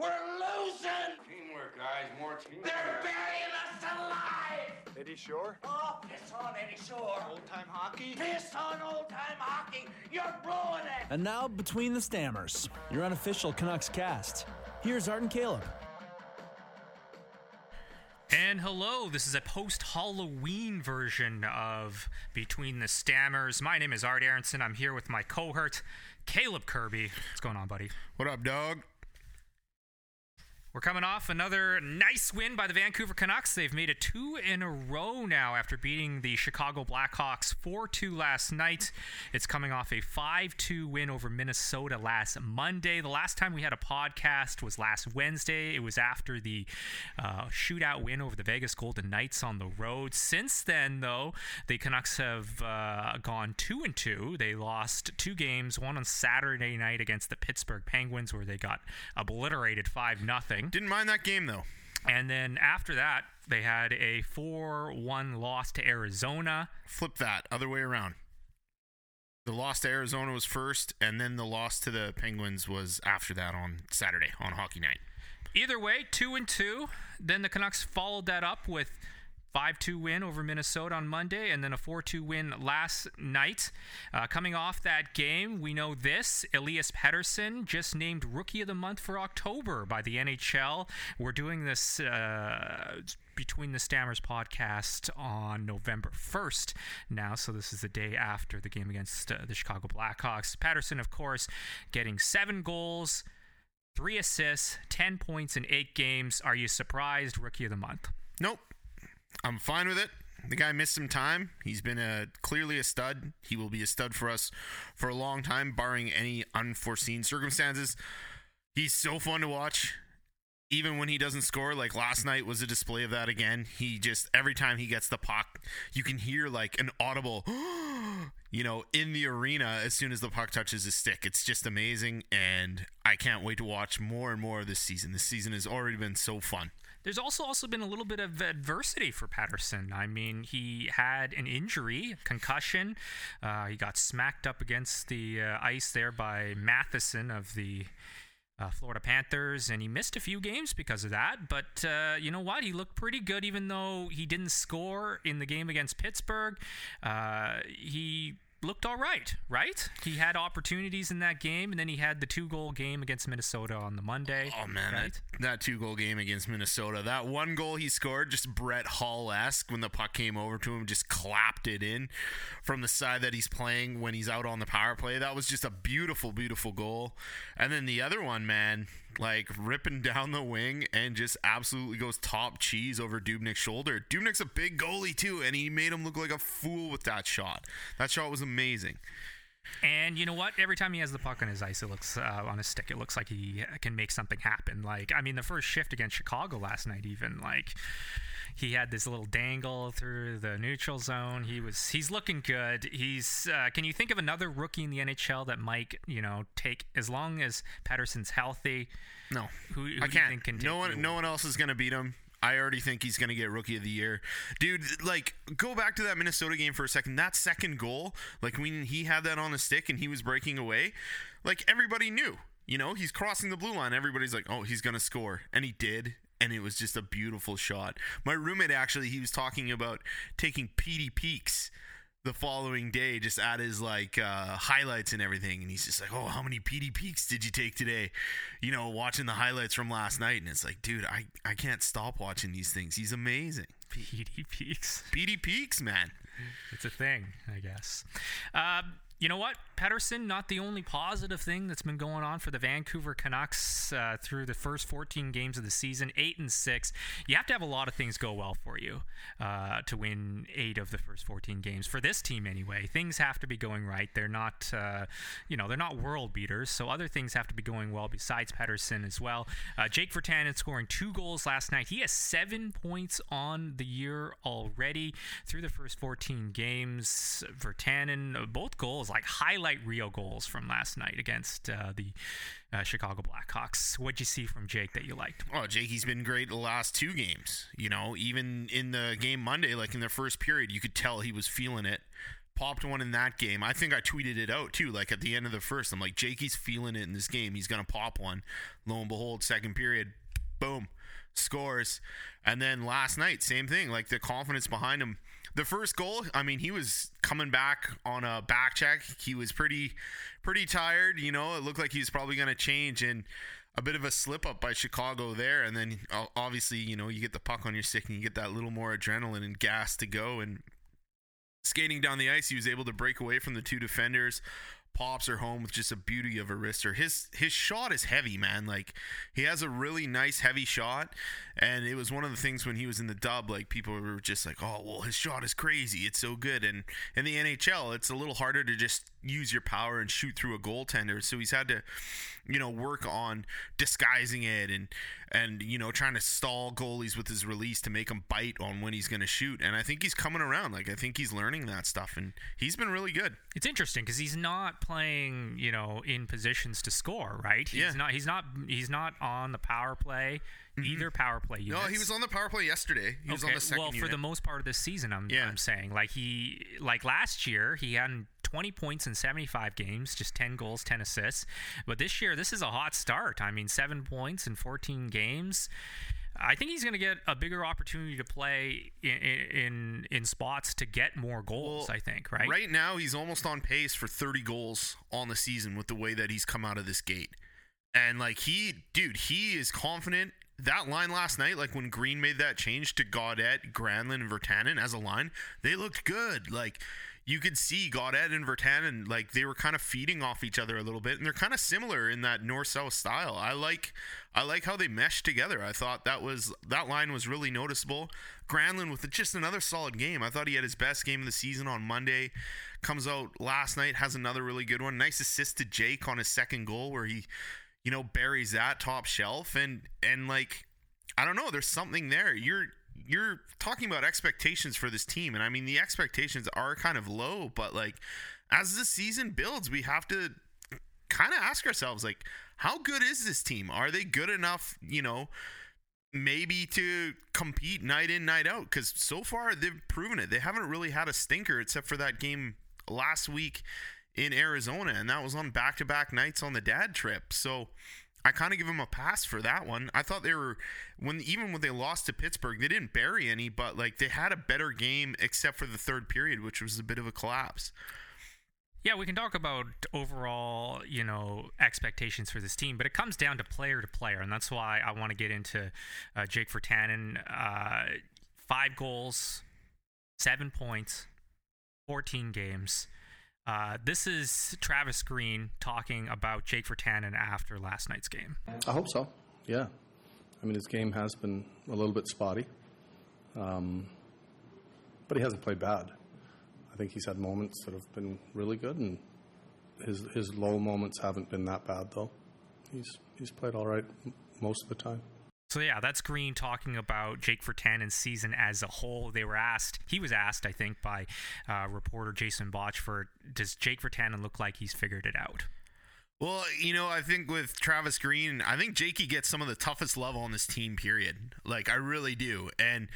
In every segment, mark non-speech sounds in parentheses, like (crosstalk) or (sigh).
We're losing. Teamwork, guys. More teamwork. They're burying us alive. Eddie Shore? Oh, piss on Eddie Shore. Old time hockey? Piss on old time hockey. You're blowing it. And now, Between the Stammers, your unofficial Canucks cast. Here's Art and Caleb. And hello, this is a post Halloween version of Between the Stammers. My name is Art Aronson. I'm here with my cohort, Caleb Kirby. What's going on, buddy? What up, dog? We're coming off another nice win by the Vancouver Canucks. They've made it two in a row now after beating the Chicago Blackhawks 4 2 last night. It's coming off a 5 2 win over Minnesota last Monday. The last time we had a podcast was last Wednesday. It was after the uh, shootout win over the Vegas Golden Knights on the road. Since then, though, the Canucks have uh, gone 2 and 2. They lost two games, one on Saturday night against the Pittsburgh Penguins, where they got obliterated 5 0. Didn't mind that game though. And then after that, they had a 4 1 loss to Arizona. Flip that other way around. The loss to Arizona was first, and then the loss to the Penguins was after that on Saturday on Hockey Night. Either way, 2 and 2. Then the Canucks followed that up with 5 2 win over Minnesota on Monday, and then a 4 2 win last night. Uh, coming off that game, we know this Elias Pettersson just named Rookie of the Month for October by the NHL. We're doing this. Uh, between the Stammers podcast on November 1st now, so this is the day after the game against uh, the Chicago Blackhawks. Pettersson, of course, getting seven goals, three assists, 10 points in eight games. Are you surprised? Rookie of the Month. Nope. I'm fine with it. The guy missed some time. He's been a clearly a stud. He will be a stud for us for a long time, barring any unforeseen circumstances. He's so fun to watch. Even when he doesn't score, like last night was a display of that again. He just every time he gets the puck, you can hear like an audible, (gasps) you know, in the arena as soon as the puck touches his stick. It's just amazing, and I can't wait to watch more and more of this season. This season has already been so fun. There's also also been a little bit of adversity for Pettersson. I mean, he had an injury, concussion. Uh, he got smacked up against the uh, ice there by Matheson of the uh, Florida Panthers, and he missed a few games because of that. But uh, you know what? He looked pretty good, even though he didn't score in the game against Pittsburgh. Uh, he looked all right, right? He had opportunities in that game, and then he had the two goal game against Minnesota on the Monday. Oh man, right? that, that two goal game against Minnesota, that one goal he scored, just Brett Hull esque when the puck came over to him, just clapped it in from the side that he's playing when he's out on the power play. That was just a beautiful, beautiful goal. And then the other one, man, like ripping down the wing and just absolutely goes top cheese over Dubnyk's shoulder. Dubnyk's a big goalie too, and he made him look like a fool with that shot. That shot was amazing. And you know what? Every time he has the puck on his ice, it looks uh, on his stick. It looks like he can make something happen. Like I mean, the first shift against Chicago last night, even like he had this little dangle through the neutral zone. He was he's looking good. He's uh, can you think of another rookie in the NHL that might you know take as long as Pettersson's healthy? No, Who, who I can't. think can no one, the no one else is gonna beat him. I already think he's gonna get rookie of the year, dude. Like, go back to that Minnesota game for a second. That second goal, like when he had that on the stick and he was breaking away, like everybody knew. You know, he's crossing the blue line. Everybody's like, "Oh, he's gonna score," and he did. And it was just a beautiful shot. My roommate actually, he was talking about taking PD peaks the following day just at his like uh, highlights and everything and he's just like oh how many pd peaks did you take today you know watching the highlights from last night and it's like dude i i can't stop watching these things he's amazing PD peaks. pd peaks man It's a thing, I guess. Um, you know what? Pettersson, not the only positive thing that's been going on for the Vancouver Canucks uh, through the first 14 games of the season, eight and six. You have to have a lot of things go well for you uh, to win eight of the first 14 games. For this team, anyway, things have to be going right. They're not, uh, you know, they're not world beaters, so other things have to be going well besides Pettersson as well. Uh, Jake Virtanen scoring two goals last night. He has seven points on the year already through the first 14 games. Virtanen, both goals like highlight reel goals from last night against uh, the uh, Chicago Blackhawks. What'd you see from Jake that you liked? Oh, Jakey's been great the last two games. You know, even in the game Monday, like in the first period, you could tell he was feeling it. popped one in that game. I think I tweeted it out too. Like at the end of the first, I'm like, Jakey's feeling it in this game. He's gonna pop one. Lo and behold, second period, boom, scores. And then last night, same thing. Like the confidence behind him. The first goal, I mean, he was coming back on a back check. He was pretty, pretty tired. You know, it looked like he was probably gonna change and a bit of a slip up by Chicago there, and then obviously you know you get the puck on your stick and you get that little more adrenaline and gas to go. And skating down the ice, he was able to break away from the two defenders. Pops her home with just a beauty of a wrister. His his shot is heavy, man. Like he has a really nice heavy shot, and it was one of the things when he was in the dub. Like people were just like, "Oh, well, his shot is crazy. It's so good." And in the NHL, it's a little harder to just use your power and shoot through a goaltender. So he's had to, you know, work on disguising it and and you know trying to stall goalies with his release to make them bite on when he's going to shoot. And I think he's coming around. Like I think he's learning that stuff, and he's been really good. It's interesting because he's not playing, you know, in positions to score, right? He's Yeah. not. He's not. He's not on the power play. Either power play units. Mm-hmm. No, he was on the power play yesterday. He was on the second well, for unit. the most part of this season, I'm, Yeah. I'm saying like he like last year he had 20 points in 75 games, just 10 goals, 10 assists. But this year, this is a hot start. I mean, seven points in 14 games. I think he's going to get a bigger opportunity to play in in, in spots to get more goals. Well, I think, right? Right now, he's almost on pace for 30 goals on the season with the way that he's come out of this gate. And like he, dude, he is confident. That line last night, like when Green made that change to Gaudette, Granlund, and Virtanen as a line, they looked good. Like you could see Gaudette and Virtanen, like they were kind of feeding off each other a little bit, and they're kind of similar in that north-south style. I like, I like how they meshed together. I thought that was that line was really noticeable. Granlund with just another solid game. I thought he had his best game of the season on Monday. Comes out last night, has another really good one. Nice assist to Jake on his second goal where he, you know, buries that top shelf and and like I don't know, there's something there. You're you're talking about expectations for this team and I mean the expectations are kind of low, but like as the season builds, we have to kind of ask ourselves like how good is this team? Are they good enough, you know, maybe to compete night in night out? Because so far they've proven it. They haven't really had a stinker except for that game last week in arizona and that was on back-to-back nights on the dad trip. So i kind of give them a pass for that one i thought they were when even when they lost to pittsburgh they didn't bury any but like they had a better game except for the third period which was a bit of a collapse Yeah, we can talk about overall, you know, expectations for this team, but it comes down to player to player, and that's why I want to get into uh, Jake Virtanen. Uh, five goals, seven points, fourteen games. Uh, this is Travis Green talking about Jake Virtanen after last night's game. I hope so. Yeah. I mean, his game has been a little bit spotty, um, but he hasn't played bad. I think he's had moments that have been really good, and his his low moments haven't been that bad though. He's he's played all right most of the time. So yeah, that's Green talking about Jake Virtanen's season as a whole. They were asked, he was asked, I think, by uh, reporter Jason Botchford, does Jake Virtanen look like he's figured it out? Well, you know, I think with Travis Green, I think Jakey gets some of the toughest love on this team. Period. Like I really do, and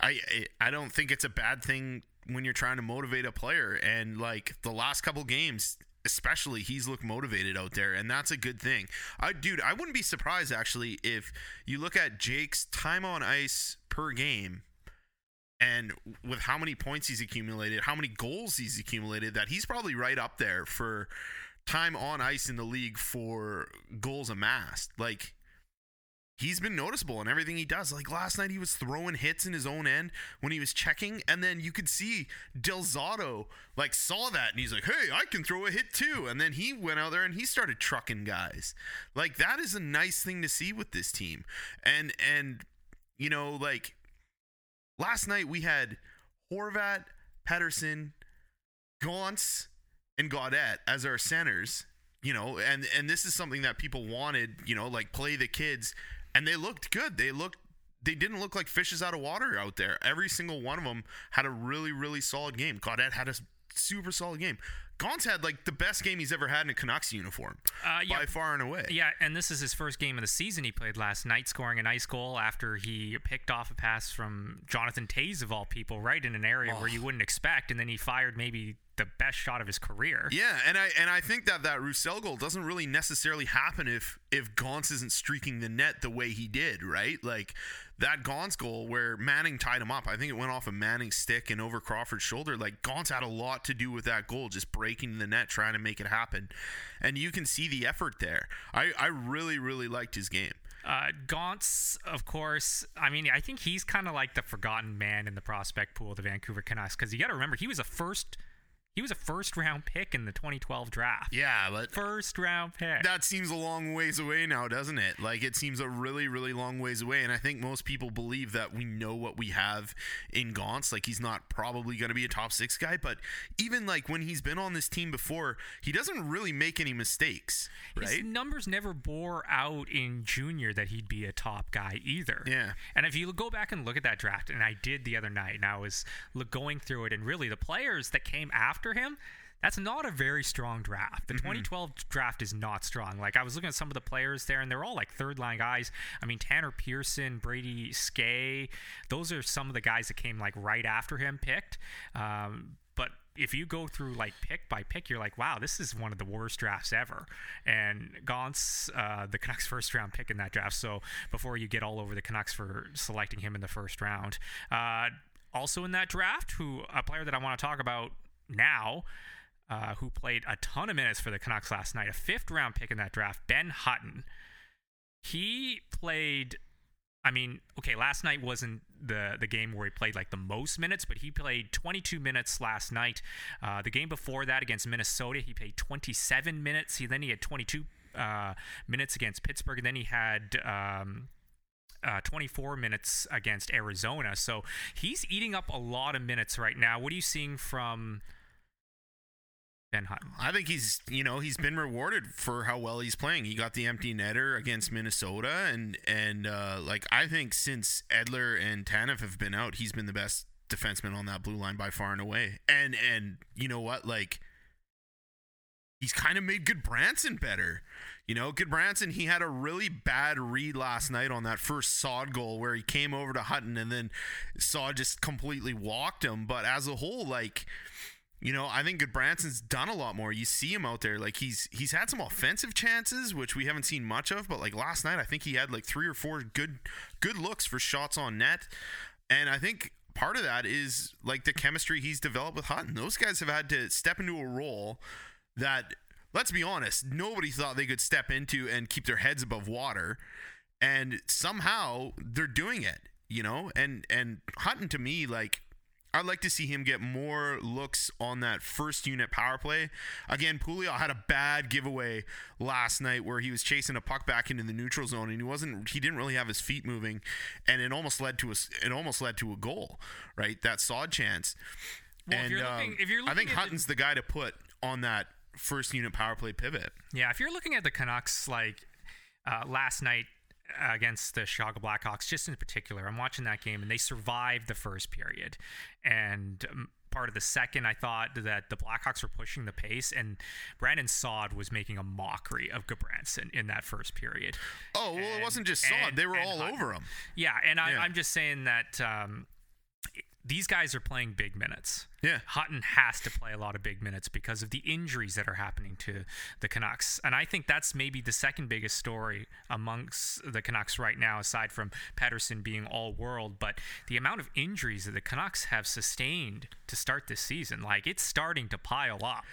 I I don't think it's a bad thing when you're trying to motivate a player. And like the last couple games, especially, he's looked motivated out there, and that's a good thing. I, dude, I wouldn't be surprised actually if you look at Jake's time on ice per game and with how many points he's accumulated, how many goals he's accumulated, that he's probably right up there for time on ice in the league for goals amassed. Like he's been noticeable in everything he does. Like last night, he was throwing hits in his own end when he was checking, and then you could see Del Zotto like saw that and he's like, "Hey, I can throw a hit too." And then he went out there and he started trucking guys. Like that is a nice thing to see with this team, and and you know like last night we had Horvat, Pettersson, Gaunce, and Gaudette as our centers, you know, and and this is something that people wanted, you know, like play the kids, and they looked good. They looked they didn't look like fishes out of water out there. Every single one of them had a really really solid game. Gaudette had a super solid game. Gaunce had like the best game he's ever had in a Canucks uniform Uh, yeah. by far and away. Yeah, and this is his first game of the season. He played last night, scoring a nice goal after he picked off a pass from Jonathan Toews of all people, right in an area where you wouldn't expect, and then he fired maybe the best shot of his career. Yeah, and I and I think that that Roussel goal doesn't really necessarily happen if if Gaunce isn't streaking the net the way he did, right? Like that Gaunce goal where Manning tied him up. I think it went off of Manning's stick and over Crawford's shoulder. Like Gaunce had a lot to do with that goal, just breaking the net, trying to make it happen, and you can see the effort there. I I really really liked his game. Uh, Gaunce, of course. I mean, I think he's kind of like the forgotten man in the prospect pool of the Vancouver Canucks because you got to remember he was a first He was a first round pick in the 2012 draft. Yeah, but First round pick. that seems a long ways away now, doesn't it? Like it seems a really, really long ways away. And I think most people believe that we know what we have in Gaunce. Like he's not probably going to be a top six guy, but even like when he's been on this team before, he doesn't really make any mistakes, His right? numbers never bore out in junior that he'd be a top guy either. Yeah. And if you go back and look at that draft, and I did the other night, and I was going through it, and really the players that came after him, that's not a very strong draft. The 2012 draft is not strong. Like I was looking at some of the players there, and they're all like third line guys. I mean, Tanner Pearson, Brady Skjei, those are some of the guys that came like right after him picked. Um, but if you go through like pick by pick, you're like, wow, this is one of the worst drafts ever. And Gaunce uh, the Canucks' (laughs) first round pick in that draft. So before you get all over the Canucks for selecting him in the first round, uh, also in that draft, who a player that I want to talk about now. Uh, who played a ton of minutes for the Canucks last night? A fifth round pick in that draft, Ben Hutton. He played I mean, okay, last night wasn't the the game where he played like the most minutes, but he played 22 minutes last night. Uh, the game before that against Minnesota, he played 27 minutes. He then he had 22 uh, minutes against Pittsburgh, and then he had. Um, uh, 24 minutes against Arizona. So he's eating up a lot of minutes right now. What are you seeing from Ben Hutton? I think he's, you know, he's been rewarded for how well he's playing. He got the empty netter against Minnesota, and and uh, like I think since Edler and Tanev have been out, he's been the best defenseman on that blue line by far and away. And and you know what, like he's kind of made Gudbranson better. You know, Gudbranson, he had a really bad read last night on that first Saad goal where he came over to Hutton and then Saad just completely walked him. But as a whole, like you know, I think Gudbranson's done a lot more. You see him out there, like he's he's had some offensive chances, which we haven't seen much of. But like last night, I think he had like three or four good good looks for shots on net, and I think part of that is like the chemistry he's developed with Hutton. Those guys have had to step into a role that, let's be honest, nobody thought they could step into and keep their heads above water, and somehow they're doing it. You know, and and Hutton to me like I'd like to see him get more looks on that first unit power play. Again, Pouliot had a bad giveaway last night where he was chasing a puck back into the neutral zone and he wasn't he didn't really have his feet moving and it almost led to a it almost led to a goal, right? That Saad chance. Well, if and you're looking- um, if you're I think looking at the- Hutton's the guy to put on that first unit power play pivot. Yeah, if you're looking at the Canucks like uh, last night against the Chicago Blackhawks, just in particular, I'm watching that game and they survived the first period, and. Um, Part of the second, I thought that the Blackhawks were pushing the pace, and Brandon Saad was making a mockery of Gudbranson in that first period. Oh, well, it wasn't just Saad. and- They were all over him. Yeah, and I, Yeah. I'm just saying that um, these guys are playing big minutes. Yeah. Hutton has to play a lot of big minutes because of the injuries that are happening to the Canucks. And I think that's maybe the second biggest story amongst the Canucks right now, aside from Pettersson being all world. But the amount of injuries that the Canucks have sustained to start this season, like it's starting to pile up.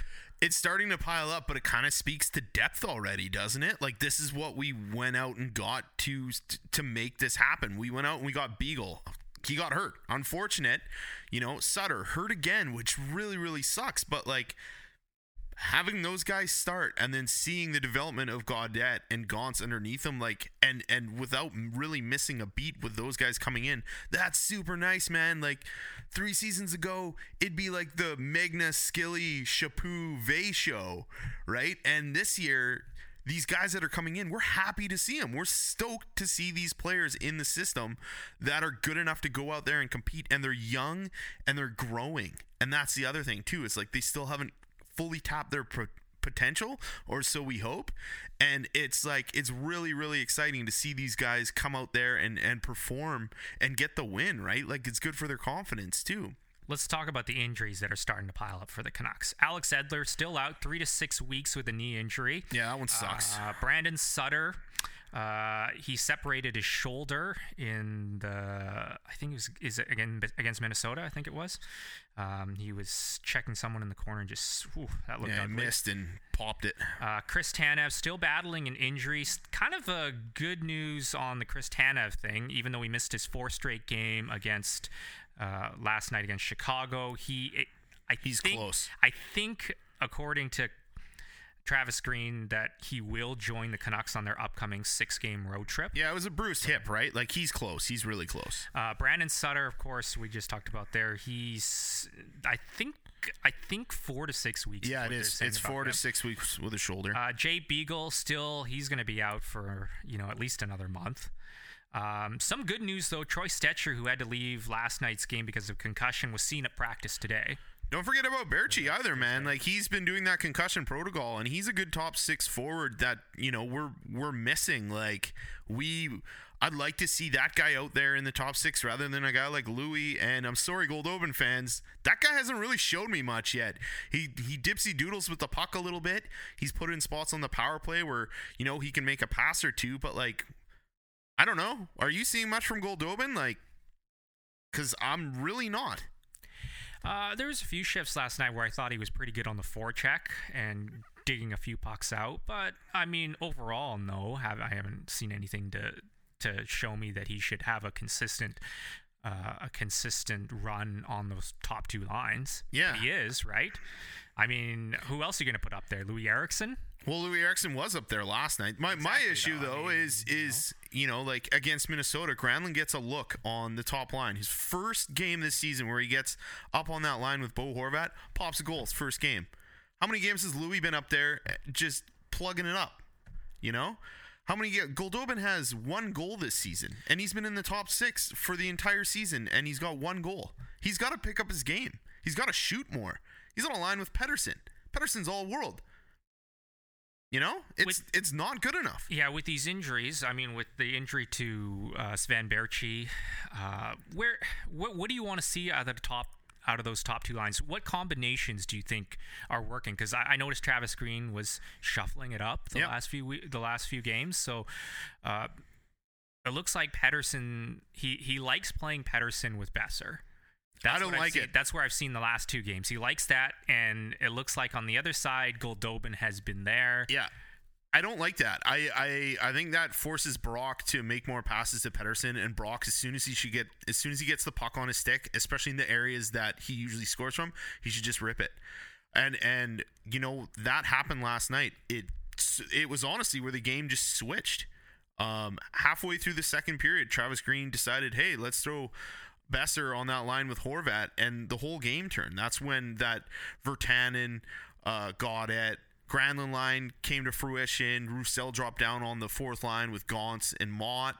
it's starting to pile up, but it kind of speaks to depth already, doesn't it? Like this is what we went out and got to to make this happen. We went out and we got Beagle. He got hurt. Unfortunate, you know. Sutter hurt again, which really really sucks. But like having those guys start and then seeing the development of Gaudette and Gaunce underneath them, like and and without really missing a beat with those guys coming in, that's super nice, man. Like three seasons ago, it'd be like the Megna Skille Chaput Vey show, right? And this year. These guys that are coming in, we're happy to see them. We're stoked to see these players in the system that are good enough to go out there and compete. And they're young and they're growing. And that's the other thing, too. It's like they still haven't fully tapped their pro- potential or so we hope and it's like it's really really exciting to see these guys come out there and and perform and get the win right like it's good for their confidence too let's talk about the injuries that are starting to pile up for the Canucks. Alex Edler still out three to six weeks with a knee injury. Yeah, that one sucks. Uh, Brandon Sutter, uh, he separated his shoulder in the, I think it was is it again against Minnesota. I think it was. Um, he was checking someone in the corner and just whew, that looked yeah, ugly. missed and popped it. Uh, Chris Tanev still battling an injury. Kind of a good news on the Chris Tanev thing, even though he missed his four straight game against uh, last night against Chicago. He, it, I He's think, close. I think, according to Travis Green, that he will join the Canucks on their upcoming six-game road trip. Yeah, it was a bruised hip, right? Like he's close. He's really close. Uh, Brandon Sutter, of course, we just talked about there. He's, I think, I think four to six weeks. Yeah, it is. It's four to six weeks with a shoulder. Uh, Jay Beagle still he's going to be out for you know at least another month. Um, some good news though, Troy Stecher, who had to leave last night's game because of concussion, was seen at practice today. Don't forget about Baertschi either, man. Like he's been doing that concussion protocol, and he's a good top six forward that you know we're we're missing. Like we, I'd like to see that guy out there in the top six rather than a guy like Loui. And I'm sorry, Goldobin fans, that guy hasn't really showed me much yet. He he dipsy doodles with the puck a little bit. He's put in spots on the power play where you know he can make a pass or two, but like I don't know. Are you seeing much from Goldobin? Like, because I'm really not. Uh, there was a few shifts last night where I thought he was pretty good on the forecheck and digging a few pucks out, but I mean overall, no, have I haven't seen anything to to show me that he should have a consistent. Uh, a consistent run on those top two lines. Yeah. But he is right. I mean, who else are you going to put up there? Loui Eriksson. Well, Loui Eriksson was up there last night. My my issue though. I mean, is is you know like against Minnesota, Granlund gets a look on the top line. His first game this season where he gets up on that line with Bo Horvat, pops a goal. His first game. How many games has Loui been up there eh, just plugging it up? You know. How many? Goldobin has one goal this season, and he's been in the top six for the entire season, and he's got one goal. He's got to pick up his game. He's got to shoot more. He's on a line with Pettersson. Pettersson's all world. You know, it's With- it's not good enough. Yeah, with these injuries, I mean, with the injury to uh, Sven Baertschi, uh, where what what do you want to see out of the top out of those top two lines? What combinations do you think are working? Because I, I noticed Travis Green was shuffling it up the Yep. last few we- the last few games, so. Uh, it looks like Pettersson. He he likes playing Pettersson with Boeser. That's I don't like seen- it. That's where I've seen the last two games. He likes that, and it looks like on the other side, Goldobin has been there. Yeah. I don't like that. I, I I think that forces Brock to make more passes to Pettersson, and Brock as soon as he should get as soon as he gets the puck on his stick, especially in the areas that he usually scores from, he should just rip it. And and you know that happened last night. It it was honestly where the game just switched. Um, halfway through the second period, Travis Green decided, hey, let's throw Boeser on that line with Horvat, and the whole game turned. That's when that Virtanen, uh, Gaudette, Granlund line came to fruition. Roussel dropped down on the fourth line with Gaunce and Motte.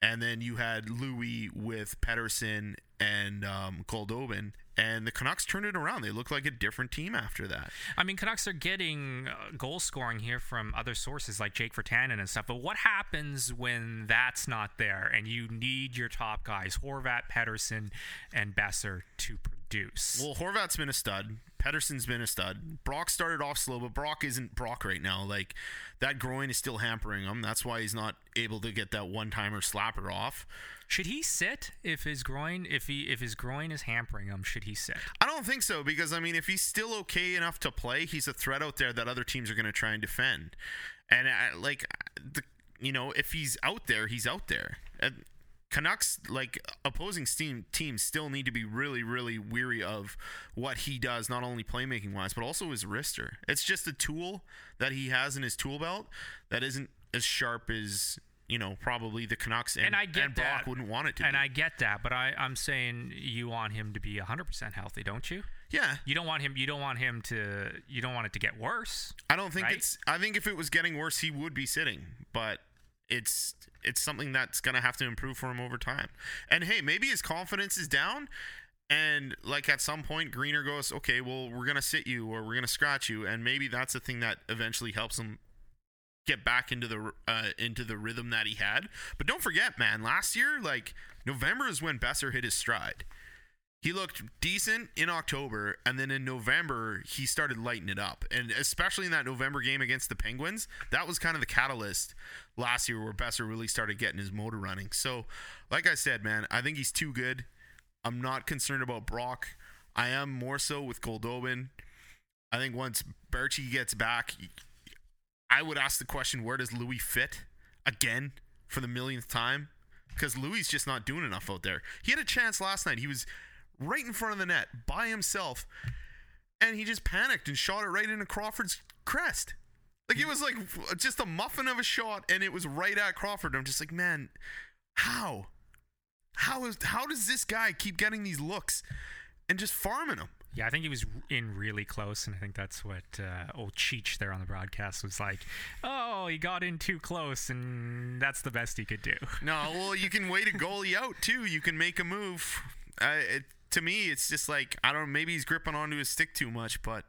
And then you had Loui with Pettersson and um, Goldobin. And the Canucks turned it around. They looked like a different team after that. I mean, Canucks are getting uh, goal scoring here from other sources like Jake Virtanen and stuff. But what happens when that's not there and you need your top guys, Horvat, Pettersson, and Boeser, to produce? Well, Horvat's been a stud. Pettersson's been a stud. Brock started off slow, but Brock isn't Brock right now. Like that groin is still hampering him. That's why he's not able to get that one timer slapper off. Should he sit if his groin if he if his groin is hampering him? Should he sit? I don't think so because I mean, if he's still okay enough to play, he's a threat out there that other teams are going to try and defend. And uh, like, the, you know, if he's out there, he's out there. And Canucks, like opposing team teams, still need to be really, really weary of what he does, not only playmaking wise, but also his wrister. It's just a tool that he has in his tool belt that isn't as sharp as you know probably the Canucks and, And I get and Brock that. wouldn't want it to. And be. I get that, but I, I'm saying you want him to be 100% healthy, don't you? yeah, You don't want him. You don't want him to. You don't want it to get worse. I don't think right? it's. I think if it was getting worse, he would be sitting. But it's it's something that's gonna have to improve for him over time. And hey, maybe his confidence is down. And like at some point, Greener goes, okay, well, we're gonna sit you or we're gonna scratch you, and maybe that's the thing that eventually helps him get back into the uh, into the rhythm that he had. But don't forget, man, last year, like November is when Boeser hit his stride. He looked decent in October, and then in November he started lighting it up, and especially in that November game against the Penguins, that was kind of the catalyst last year where Boeser really started getting his motor running. So, like I said, man, I think he's too good. I'm not concerned about Brock. I am more so with Goldobin. I think once Baertschi gets back, I would ask the question: Where does Loui fit again for the millionth time? Because Loui just not doing enough out there. He had a chance last night. He was right in front of the net by himself, and he just panicked and shot it right into Crawford's crest. Like it was like just a muffin of a shot, and it was right at Crawford. I'm just like, man, how? How is how does this guy keep getting these looks and just farming them? Yeah, I think he was in really close, and I think that's what uh, old Cheech there on the broadcast was like. Oh, he got in too close, and that's the best he could do. (laughs) No, well, you can wait a goalie out too. You can make a move. Uh, it, to me, it's just like I don't. know, Maybe he's gripping onto his stick too much, but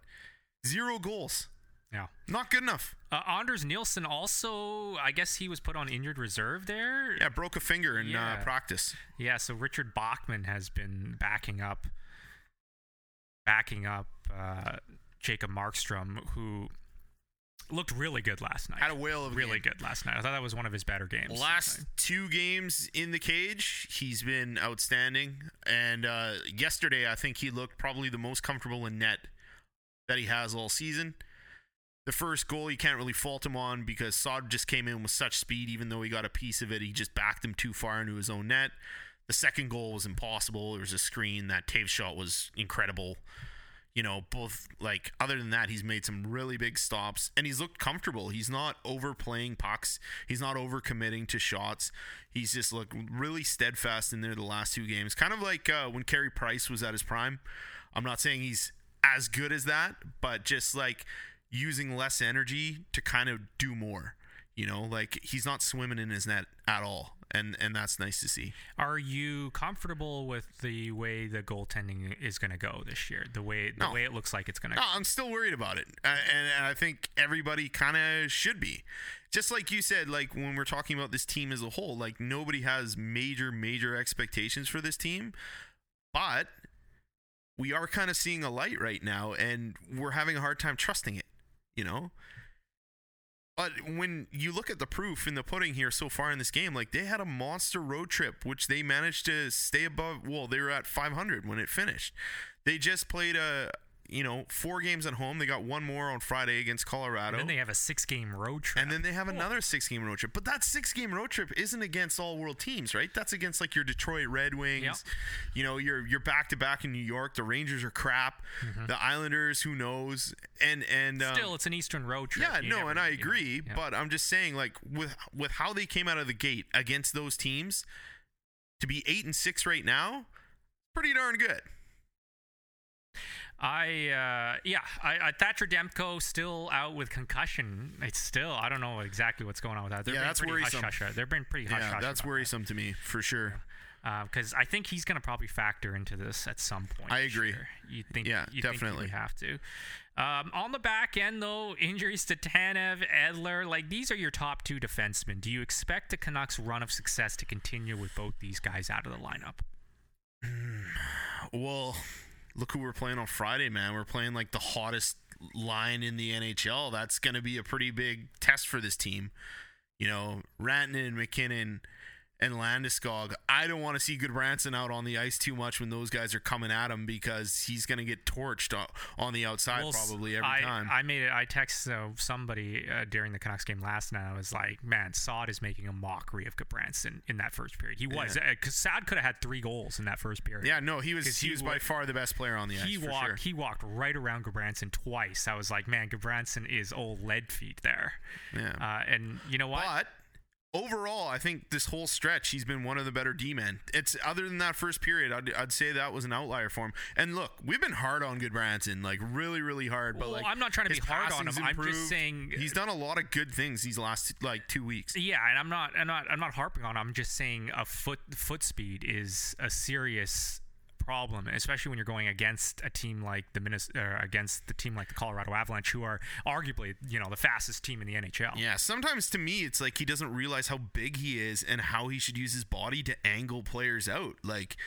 zero goals, Yeah. not good enough. Uh, Anders Nilsson also, I guess he was put on injured reserve there. Yeah, broke a finger in Yeah. uh, practice. Yeah, so Richard Bachman has been backing up, backing up uh, Jacob Markstrom, who looked really good last night. Had a whale of really game. good last night. I thought that was one of his better games. Last two games in the cage, he's been outstanding. And uh, yesterday, I think he looked probably the most comfortable in net that he has all season. The first goal, you can't really fault him on because Saad just came in with such speed. Even though he got a piece of it, he just backed him too far into his own net. The second goal was impossible. There was a screen. That Toews shot was incredible. You know, both like other than that, he's made some really big stops and he's looked comfortable. He's not overplaying pucks. He's not overcommitting to shots. He's just looked really steadfast in there the last two games. Kind of like uh, when Carey Price was at his prime. I'm not saying he's as good as that, but just like using less energy to kind of do more. You know, like he's not swimming in his net at all, and and that's nice to see. Are you comfortable with the way the goaltending is going to go this year? The way the No. way it looks like it's going to. No, I'm still worried about it, uh, and, and I think everybody kind of should be. Just like you said, like when we're talking about this team as a whole, like nobody has major, major expectations for this team, but we are kind of seeing a light right now, and we're having a hard time trusting it. You know. But when you look at the proof in the pudding here so far in this game, like they had a monster road trip, which they managed to stay above. Well, they were at 500 when it finished. They just played a, you know, four games at home. They got one more on Friday against Colorado. and then they have a six-game road trip. And then they have another six game road trip. But that six game road trip isn't against all world teams, right? That's against like your Detroit Red Wings. Yep. You know, you're you're back to back in New York. The Rangers are crap. The Islanders, who knows? And and um, Mm-hmm. Still, it's an Eastern road trip. yeah, You no, never- and I you know, agree, yeah. but I'm just saying, like with with how they came out of the gate against those teams, to be eight and six right now, pretty darn good. I uh, yeah, I, I Thatcher Demko still out with concussion. It's still I don't know exactly what's going on with that. They're Yeah, that's worrisome. Hush, hush, they're been pretty hush yeah, hush. that's worrisome to me for sure. because I think he's going to probably factor into this at some point. I agree. year. You think? Yeah, you Think definitely. would have to. Um, on the back end, though, injuries to Tanev, Edler, like these are your top two defensemen. Do you expect the Canucks' run of success to continue with both these guys out of the lineup? Well, look who we're playing on Friday, man. We're playing like the hottest line in the NHL. That's going to be a pretty big test for this team. You know, Rantanen, MacKinnon, and Landeskog. I don't want to see Gudbranson out on the ice too much when those guys are coming at him because he's going to get torched on the outside Well, probably every I, time. I made it. I texted uh, somebody uh, during the Canucks game last night. I was like, "Man, Saad is making a mockery of Gudbranson in that first period. He was because Saad could have had three goals in that first period. yeah, no, he was he, he was by far the best player on the ice. he walked. sure. He walked right around Gudbranson twice. I was like, "Man, Gudbranson is old lead feet there." Yeah. Uh, and you know what? But overall, I think this whole stretch, he's been one of the better D men. It's other than that first period, I'd, I'd say that was an outlier for him. And look, we've been hard on Gudbranson, like really, really hard. But Well, like, I'm not trying to be hard on him. I'm just saying- uh, he's done a lot of good things these last like two weeks. Yeah, and I'm not, I'm not, I'm not harping on. it. I'm just saying a foot foot speed is a serious problem, especially when you're going against a team like the against the team like the Colorado Avalanche, who are arguably, you know, the fastest team in the NHL. Yeah, sometimes to me, it's like he doesn't realize how big he is and how he should use his body to angle players out. Like,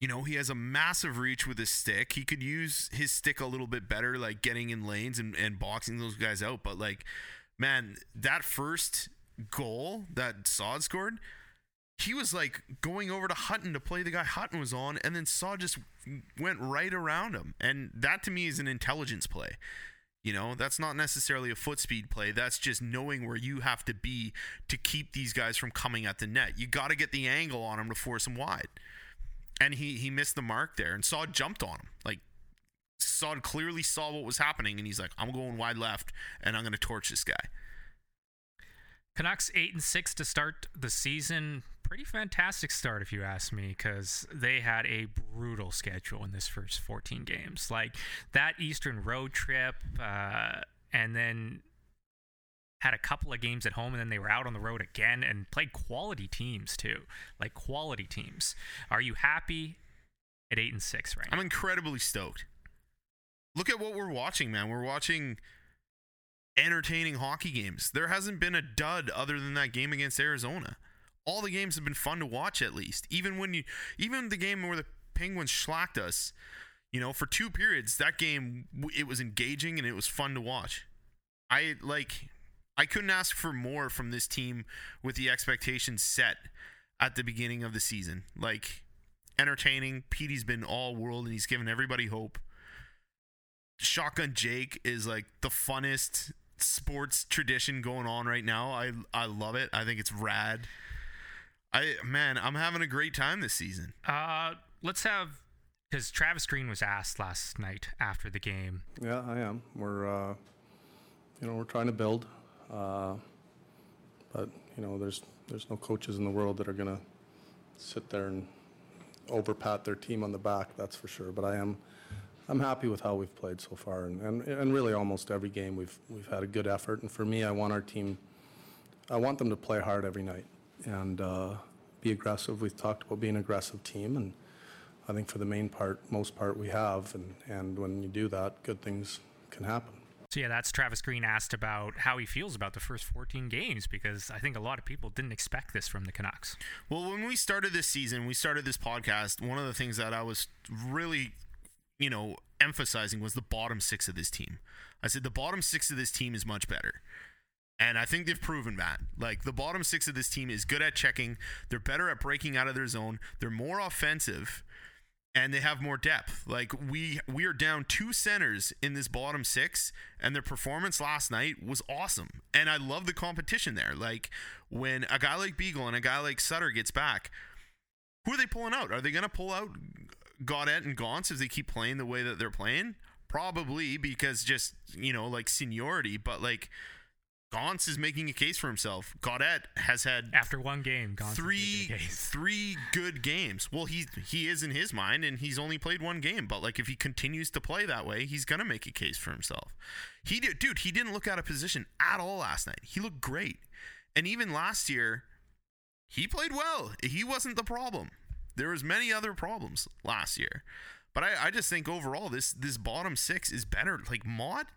You know, he has a massive reach with his stick. He could use his stick a little bit better, like getting in lanes and, and boxing those guys out. But like, man, that first goal that Saad scored, he was like going over to Hutton to play the guy Hutton was on, and then Saad just went right around him. And that to me is an intelligence play. You know, that's not necessarily a foot speed play. That's just knowing where you have to be to keep these guys from coming at the net. You got to get the angle on them to force them wide. And he he missed the mark there, and Saad jumped on him. Like Saad clearly saw what was happening, and he's like, "I'm going wide left, and I'm going to torch this guy." Canucks eight and six to start the season. Pretty fantastic start, if you ask me, because they had a brutal schedule in this first 14 games. Like that Eastern road trip, uh, and then had a couple of games at home, and then they were out on the road again and played quality teams too, like quality teams. Are you happy at eight and six right now? I'm incredibly stoked. Look at what we're watching, man. We're watching entertaining hockey games. There hasn't been a dud other than that game against Arizona. All the games have been fun to watch at least. Even when you even the game where the Penguins schlacked us, you know, for two periods, that game it was engaging and it was fun to watch. I like I couldn't ask for more from this team with the expectations set at the beginning of the season. Like entertaining. Petey's been all world and he's given everybody hope. Shotgun Jake is like the funnest sports tradition going on right now. I I love it. I think it's rad. I man, I'm having a great time this season. Uh, let's have because Travis Green was asked last night after the game. Yeah, I am. We're, uh, you know, we're trying to build, uh, but you know, there's there's no coaches in the world that are gonna sit there and over pat their team on the back. That's for sure. But I am, I'm happy with how we've played so far, and, and, and really almost every game we've we've had a good effort. And for me, I want our team, I want them to play hard every night and uh, be aggressive. We've talked about being an aggressive team, and I think for the main part, most part, we have. And and when you do that, good things can happen. So yeah, that's Travis Green asked about how he feels about the first 14 games because I think a lot of people didn't expect this from the Canucks. Well, when we started this season, we started this podcast. One of the things that I was really, you know, emphasizing was the bottom six of this team. I said the bottom six of this team is much better. And I think they've proven that. Like the bottom six of this team is good at checking. They're better at breaking out of their zone. They're more offensive and they have more depth. Like we we are down two centers in this bottom six, and their performance last night was awesome. And I love the competition there. Like when a guy like Beagle and a guy like Sutter gets back, who are they pulling out? Are they to pull out Gaudette and Gaunce if they keep playing the way that they're playing? Probably because just you know like seniority, but like. Gaunce is making a case for himself. Gaudette has had After one game, Gaunce three making the case. (laughs) three good games. Well, he he is in his mind, and he's only played one game. But like, if he continues to play that way, he's gonna make a case for himself. He did, dude. He didn't look out of position at all last night. He looked great, and even last year, he played well. He wasn't the problem. There was many other problems last year, but I, I just think overall this this bottom six is better. Like Motte,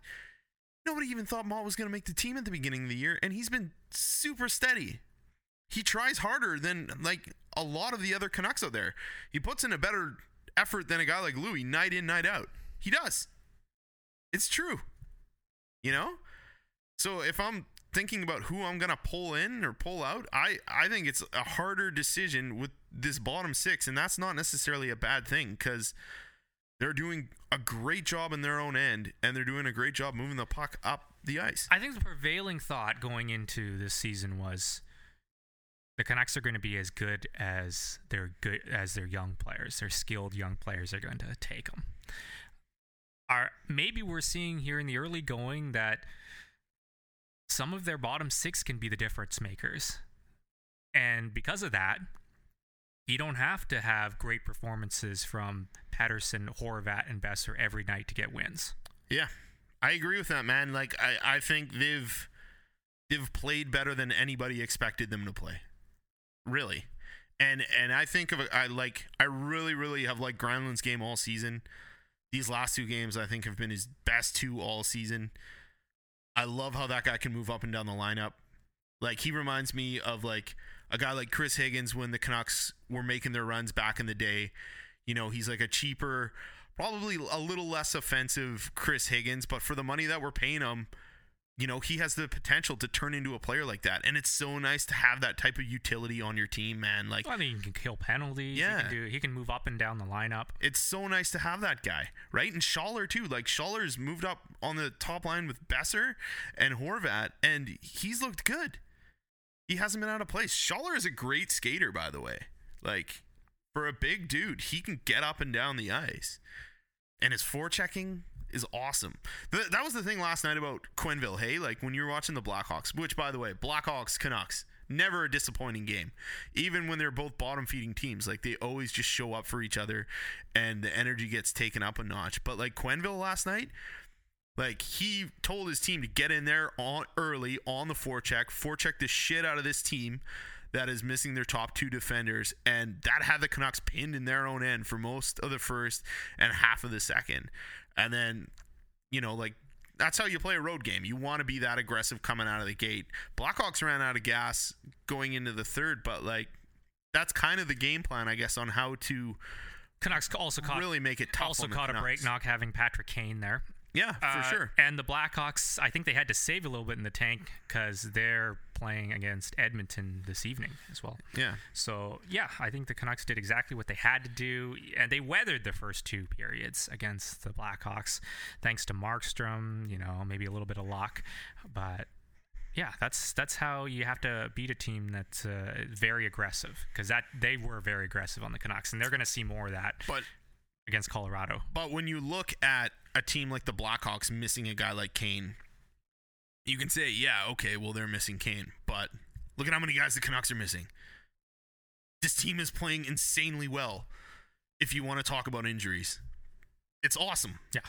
nobody even thought Motte was to make the team at the beginning of the year, and he's been super steady. He tries harder than like a lot of the other Canucks out there. He puts in a better effort than a guy like Loui night in night out. He does. It's true. You know? So if I'm thinking about who I'm to pull in or pull out, I I think it's a harder decision with this bottom 6 and that's not necessarily a bad thing cuz they're doing a great job in their own end, and they're doing a great job moving the puck up the ice. I think the prevailing thought going into this season was the Canucks are going to be as good as their good as their young players. Their skilled young players are going to take them. Are maybe we're seeing here in the early going that some of their bottom six can be the difference makers, and because of that, you don't have to have great performances from Pettersson, Horvat, and Boeser every night to get wins. Yeah, I agree with that, man. Like I, I think they've they've played better than anybody expected them to play. Really. And and I think of I like I really really have liked Granlund's game all season. These last two games I think have been his best two all season. I love how that guy can move up and down the lineup. Like he reminds me of like a guy like Chris Higgins when the Canucks were making their runs back in the day. You know, he's like a cheaper, probably a little less offensive Chris Higgins, but for the money that we're paying him, you know, he has the potential to turn into a player like that. And it's so nice to have that type of utility on your team, man. Like, Well, I mean, he can kill penalties. Yeah. He can, do, he can move up and down the lineup. it's so nice to have that guy, right? And Schaller too. Like Schaller's moved up on the top line with Boeser and Horvat, and he's looked good. He hasn't been out of place. Schaller is a great skater, by the way. Like for a big dude, he can get up and down the ice, and his forechecking is awesome. Th- that was the thing last night about Quenneville. Hey, like when you were watching the Blackhawks, which by the way, Blackhawks Canucks. Never a disappointing game. Even when they're both bottom feeding teams, like they always just show up for each other and the energy gets taken up a notch. But like Quenneville last night, like he told his team to get in there on early on the forecheck, forecheck the shit out of this team that is missing their top two defenders, and that had the Canucks pinned in their own end for most of the first and half of the second. And then, you know, like that's how you play a road game. You want to be that aggressive coming out of the gate. Blackhawks ran out of gas going into the third, but like that's kind of the game plan, I guess, on how to Canucks also caught really make it tough. also caught a break knock having Patrick Kane there. Yeah, for Uh, sure. And the Blackhawks, I think they had to save a little bit in the tank because they're playing against Edmonton this evening as well. Yeah. So yeah, I think the Canucks did exactly what they had to do, and they weathered the first two periods against the Blackhawks, thanks to Markstrom. You know, maybe a little bit of luck, but yeah, that's that's how you have to beat a team that's uh, very aggressive because that they were very aggressive on the Canucks, and they're going to see more of that But against Colorado. But when you look at a team like the Blackhawks missing a guy like Kane, you can say, yeah, okay, well, they're missing Kane. But look at how many guys the Canucks are missing. This team is playing insanely well if you want to talk about injuries. It's awesome. Yeah.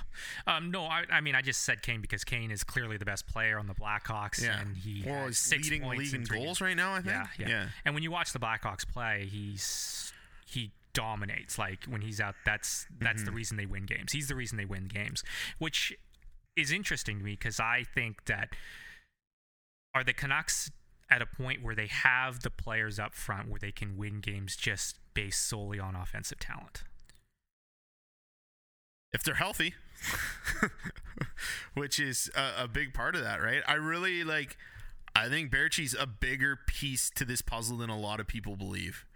Um, no, I, I mean, I just said Kane because Kane is clearly the best player on the Blackhawks, and he well, has he's six leading points league in goals games. right now, I think. Yeah, yeah, Yeah. And when you watch the Blackhawks play, he's he dominates. Like when he's out, that's that's Mm-hmm. the reason they win games. He's the reason they win games, which is interesting to me because I think that are the Canucks at a point where they have the players up front where they can win games just based solely on offensive talent. if they're healthy, (laughs) which is a, a big part of that, right? I really like. I think Baertschi's a bigger piece to this puzzle than a lot of people believe.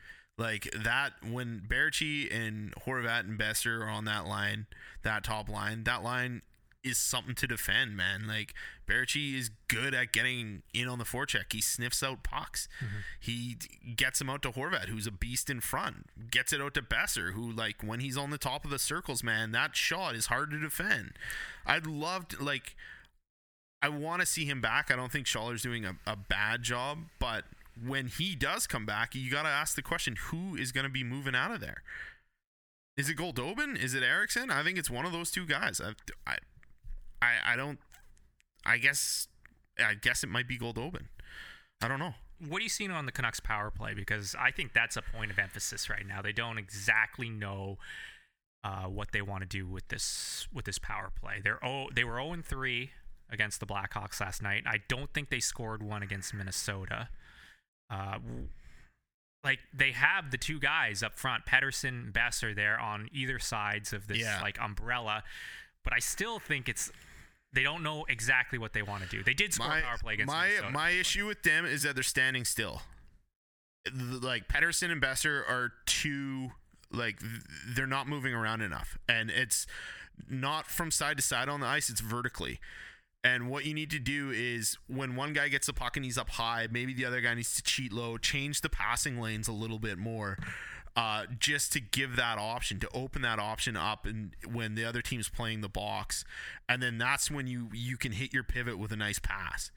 Like that, when Baertschi and Horvat and Boeser are on that line, that top line, that line is something to defend, man. Like Baertschi is good at getting in on the forecheck. He sniffs out pucks. Mm-hmm. He gets him out to Horvat, who's a beast in front. Gets it out to Boeser, who like when he's on the top of the circles, man, that shot is hard to defend. I'd love to like. I want to see him back. I don't think Schaller's doing a, a bad job, but when he does come back, you got to ask the question: Who is going to be moving out of there? Is it Goldobin? Is it Eriksson? I think it's one of those two guys. I, I, I, don't. I guess. I guess it might be Goldobin. I don't know. What are you seeing on the Canucks power play? Because I think that's a point of emphasis right now. They don't exactly know uh, what they want to do with this with this power play. They're oh they were 0 3 against the Blackhawks last night. I don't think they scored one against Minnesota. Uh, like they have the two guys up front, Pettersson and Bess are there on either sides of this Yeah. like umbrella, but I still think it's they don't know exactly what they want to do. They did score a power play against my Minnesota. my issue with them is that they're standing still. Like Pettersson and Boeser are too like they're not moving around enough, and it's not from side to side on the ice; it's vertically. And what you need to do is when one guy gets the puck and he's up high, maybe the other guy needs to cheat low, change the passing lanes a little bit more, uh, just to give that option, to open that option up, and when the other team's playing the box, and then that's when you you can hit your pivot with a nice pass.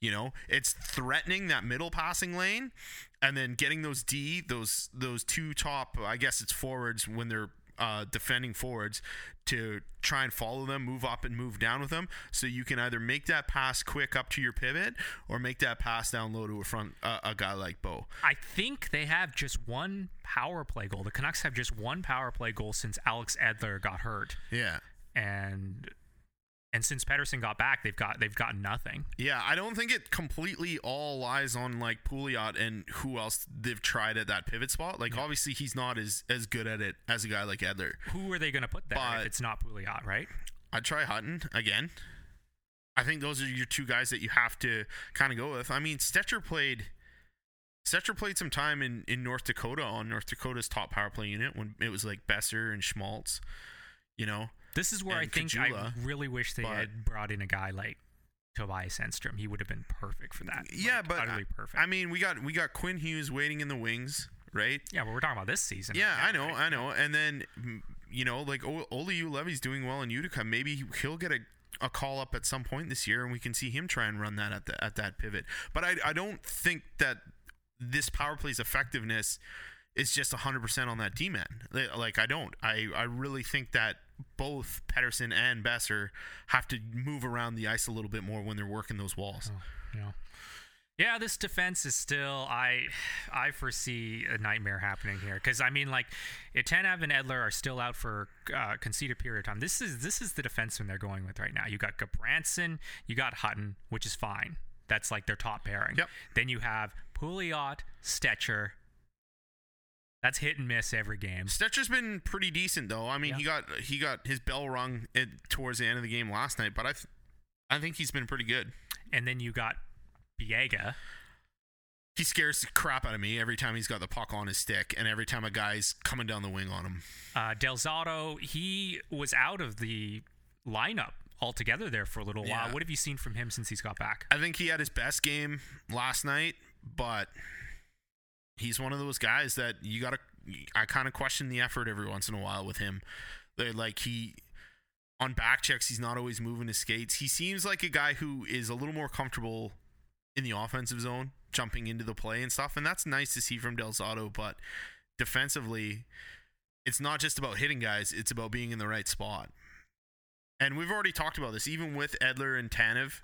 You know, it's threatening that middle passing lane, and then getting those D, those those two top, I guess it's forwards when they're uh, defending forwards to try and follow them, move up and move down with them, so you can either make that pass quick up to your pivot or make that pass down low to a front uh, a guy like Bo. I think they have just one power play goal. The Canucks have just one power play goal since Alex Edler got hurt, Yeah, and And since Pettersson got back, they've got they've got nothing. Yeah, I don't think it completely all lies on like Pouliot and who else they've tried at that pivot spot. Like obviously he's not as as good at it as a guy like Edler. Who are they going to put there But- if it's not Pouliot, right? I'd try Hutton again. I think those are your two guys that you have to kind of go with. I mean, Stecher played Stecher played some time in, in North Dakota on North Dakota's top power play unit when it was like Boeser and Schmaltz. You know, This is where I think I really wish they but- had brought in a guy like Tobias Enstrom. He would have been perfect for that. yeah, Like, but utterly perfect. I mean, we got we got Quinn Hughes waiting in the wings, right? yeah, but we're talking about this season. Yeah, right I know, right? I know. And then, you know, like o- Olli Juolevi's doing well in Utica. Maybe he'll get a, a call up at some point this year, and we can see him try and run that at the, at that pivot. But I, I don't think that this power play's effectiveness is just 100% on that D man. Like, I don't. I, I really think that both Pettersson and Boeser have to move around the ice a little bit more when they're working those walls. you know. Yeah, this defense is still I I foresee a nightmare happening here because I mean like Tanev and Edler are still out for uh, conceded period of time. This is this is the defenseman they're going with right now. You got Gudbranson, you got Hutton, which is fine. That's like their top pairing. Yep. Then you have Pouliot, Stecher. That's hit and miss every game. Stecher's been pretty decent though. I mean, he got he got his bell rung at, towards the end of the game last night, but I th- I think he's been pretty good. And then you got Biega. He scares the crap out of me every time he's got the puck on his stick, and every time a guy's coming down the wing on him. Uh, Del Zotto, he was out of the lineup altogether there for a little Yeah. while. What have you seen from him since he's got back? I think he had his best game last night, but he's one of those guys that you got to. I kind of question the effort every once in a while with him. They're like he on back checks, he's not always moving his skates. He seems like a guy who is a little more comfortable in the offensive zone, jumping into the play and stuff, and that's nice to see from Del Zotto. But defensively, it's not just about hitting guys; it's about being in the right spot. And we've already talked about this, even with Edler and Tanev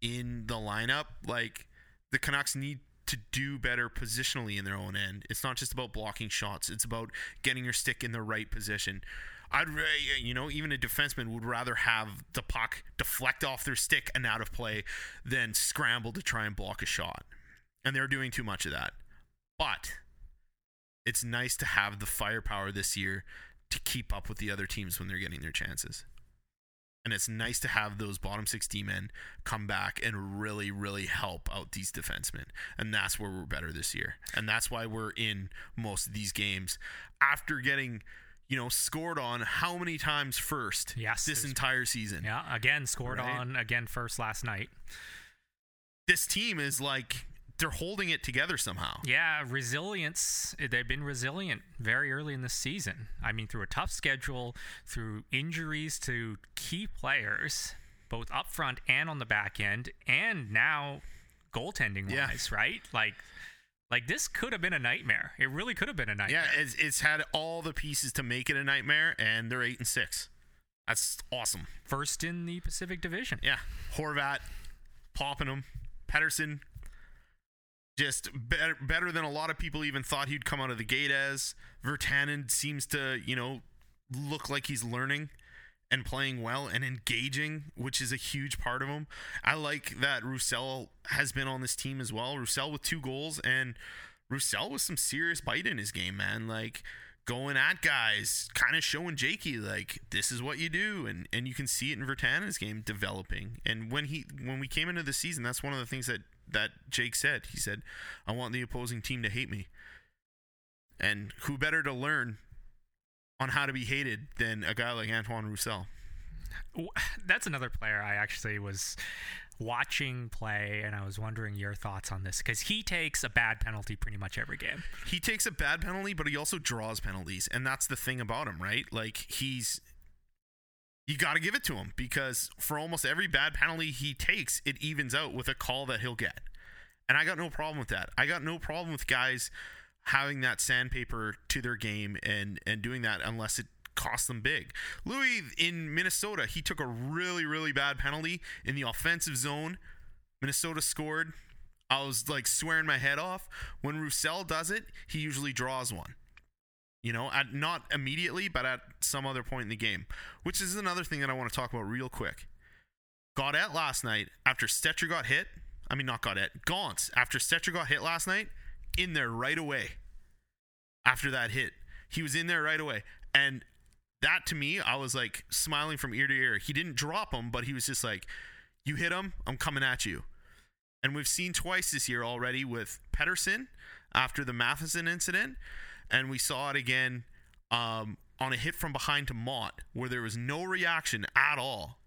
in the lineup. Like the Canucks need to do better positionally in their own end. It's not just about blocking shots; it's about getting your stick in the right position. I'd, you know, even a defenseman would rather have the puck deflect off their stick and out of play than scramble to try and block a shot. And they're doing too much of that. But it's nice to have the firepower this year to keep up with the other teams when they're getting their chances. And it's nice to have those bottom six D men come back and really, really help out these defensemen. And that's where we're better this year. And that's why we're in most of these games after getting, you know, scored on how many times first Yes, this entire season. Yeah, again scored Right. on again first last night. This team is like they're holding it together somehow. Yeah, resilience. They've been resilient very early in the season. I mean, through a tough schedule, through injuries to key players, both up front and on the back end, and now goaltending Yeah. wise, right? Like, like this could have been a nightmare. It really could have been a nightmare. Yeah, it's, it's had all the pieces to make it a nightmare, and they're eight and six. That's awesome. First in the Pacific Division. Yeah, Horvat popping them, Pettersson just better better than a lot of people even thought he'd come out of the gate as. Virtanen seems to you know look like he's learning and playing well and engaging, which is a huge part of him. I like that Roussel has been on this team as well. Roussel with two goals and Roussel with some serious bite in his game, man. Like going at guys, kind of showing Jakey like this is what you do, and and you can see it in Virtanen's game developing. And when he when we came into the season, that's one of the things that that Jake said. He said, "I want the opposing team to hate me." And who better to learn on how to be hated than a guy like Antoine Roussel? (sighs) That's another player I actually was watching play, and I was wondering your thoughts on this because he takes a bad penalty pretty much every game. he takes a bad penalty, but he also draws penalties, and that's the thing about him, right? Like he's you got to give it to him because for almost every bad penalty he takes, it evens out with a call that he'll get. And I got no problem with that. I got no problem with guys having that sandpaper to their game and and doing that unless it costs them big. Loui in Minnesota, he took a really really bad penalty in the offensive zone. Minnesota scored. I was like swearing my head off. When Roussel does it, he usually draws one. You know, at not immediately, but at some other point in the game. Which is another thing that I want to talk about real quick. Gaudette last night after Stecher got hit. I mean, not Gaudette, Gaunce after Stecher got hit last night, in there right away. After that hit, he was in there right away, and that to me, I was like smiling from ear to ear. He didn't drop him, but he was just like, "You hit him, I'm coming at you." And we've seen twice this year already with Pettersson after the Matheson incident, and we saw it again um, on a hit from behind to Motte, where there was no reaction at all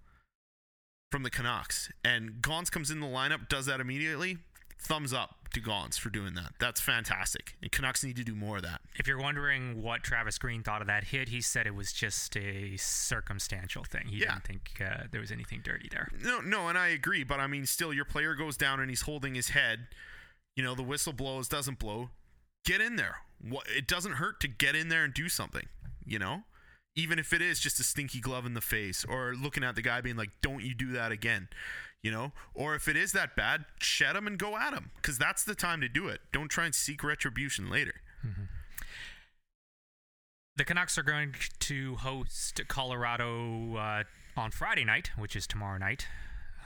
from the Canucks. And Gaunce comes in the lineup, does that immediately. Thumbs up to Gaunce for doing that. That's fantastic. And Canucks need to do more of that. If you're wondering what Travis Green thought of that hit, he said it was just a circumstantial thing. He Yeah. didn't think uh, there was anything dirty there. No, no, and I agree, but I mean, still, your player goes down and he's holding his head. You know, the whistle blows, doesn't blow. Get in there. It doesn't hurt to get in there and do something. You know, even if it is just a stinky glove in the face, or looking at the guy being like, "Don't you do that again." You know, or if it is that bad, shed him and go at him, because that's the time to do it. Don't try and seek retribution later. The Canucks are going to host Colorado uh, on Friday night, which is tomorrow night.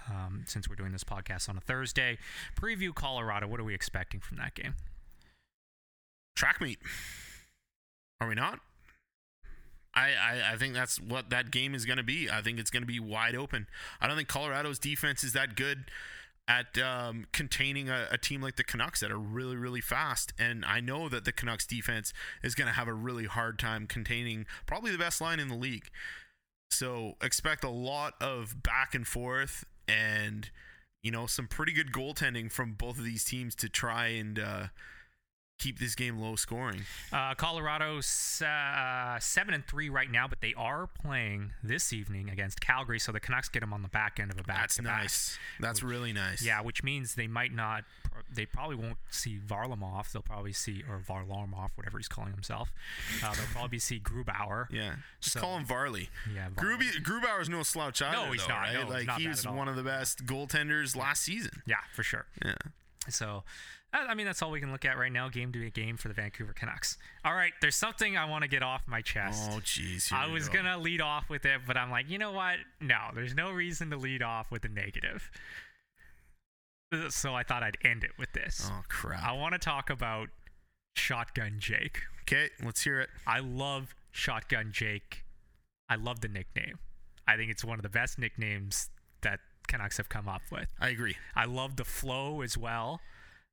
Um, since we're doing this podcast on a Thursday, preview Colorado. What are we expecting from that game? Track meet. Are we not? I, I, I think that's what that game is going to be. I think it's going to be wide open. I don't think Colorado's defense is that good at um, containing a, a team like the Canucks that are really, really fast. And I know that the Canucks defense is going to have a really hard time containing probably the best line in the league. So expect a lot of back and forth and, you know, some pretty good goaltending from both of these teams to try and uh, keep this game low scoring. Uh, Colorado's uh, seven and three right now, but they are playing this evening against Calgary, so the Canucks get them on the back end of a back. That's nice. That's really nice. Yeah, which means they might not. They probably won't see Varlamov. They'll probably see or Varlamov, whatever he's calling himself. Uh, they'll (laughs) probably see Grubauer. Yeah. Just So- call him Varley. Yeah, Varley. Gruby, Grubauer's no slouch either. No, he's though, not. Right? No, he's like not he was one of the best goaltenders last season. Yeah, for sure. Yeah. So, I mean, that's all we can look at right now, game to game for the Vancouver Canucks. All right, there's something I want to get off my chest. Oh, jeez. I was go. gonna lead off with it, but I'm like, you know what? No, there's no reason to lead off with a negative. Uh, So I thought I'd end it with this. Oh crap. I want to talk about Shotgun Jake. Okay, let's hear it. I love Shotgun Jake. I love the nickname. I think it's one of the best nicknames that Canucks have come up with. I agree. I love the flow as well.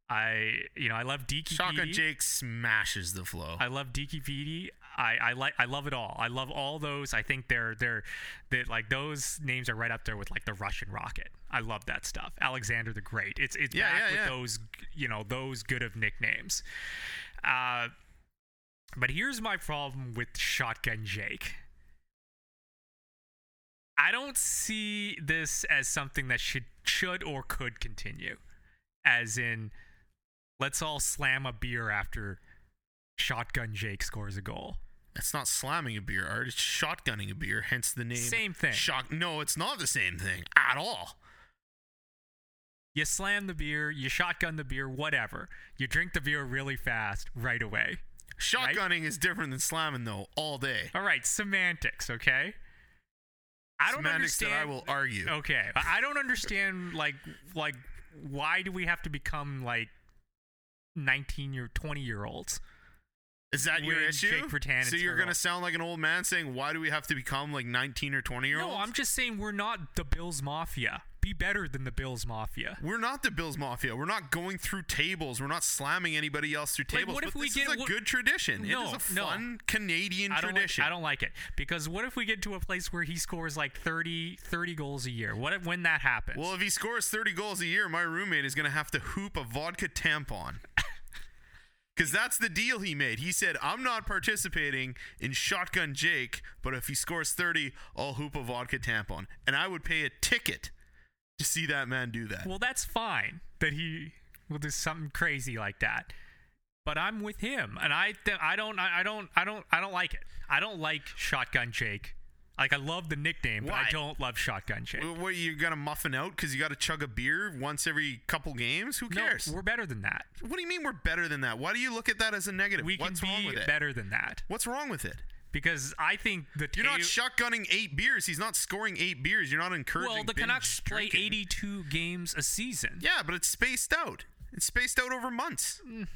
I, you know, I love Deaky Shotgun Jake smashes the flow. I love Deaky Petey. I, I like I love it all. I love all those. I think they're they're that like those names are right up there with like the Russian rocket. I love that stuff. Alexander the Great. It's it's Yeah, back yeah, with yeah. those you know those good of nicknames. Uh, but here's my problem with Shotgun Jake. I don't see this as something that should should or could continue. As in, let's all slam a beer after Shotgun Jake scores a goal. It's not slamming a beer, Art. It's shotgunning a beer, hence the name. Same thing. Shot. No, it's not the same thing at all. You slam the beer, you shotgun the beer, whatever. You drink the beer really fast right away. Shotgunning is different than slamming, though, all day. All right, semantics, okay? I don't Semantics that I will argue. Okay, I don't understand like like why do we have to become like 19 year 20 year olds? Is that your When issue? Jake Virtanen so you're gonna sound like an old man saying, "Why do we have to become like 19 or 20 year olds?" No, I'm just saying we're not the Bills Mafia. Be better than the Bills Mafia. We're not the Bills Mafia. We're not going through tables. We're not slamming anybody else through Like, tables. what if we this get- is a what- good tradition. No, it is a no. fun Canadian I don't, like, tradition. I don't like it because what if we get to a place where he scores like 30, 30 goals a year? What if, when that happens? well, if he scores 30 goals a year, my roommate is going to have to hoop a vodka tampon. (laughs) Because that's the deal he made. He said, I'm not participating in Shotgun Jake, but if he scores 30, I'll hoop a vodka tampon. And I would pay a ticket to see that man do that. Well, that's fine that he will do something crazy like that. But I'm with him, and I th- I don't I don't I don't I don't like it. I don't like Shotgun Jake. Like I love the nickname, but Why? I don't love Shotgun Jake. What, what, you got to muffin out because you got to chug a beer once every couple games? Who no, cares? we're better than that. what do you mean we're better than that? Why do you look at that as a negative? We can What's wrong be with it? better than that What's wrong with it? Because I think the You're not shotgunning eight beers. He's not scoring eight beers. You're not encouraging. well, the Canucks play drinking. 82 games a season. Yeah, but it's spaced out. It's spaced out over months. Mm.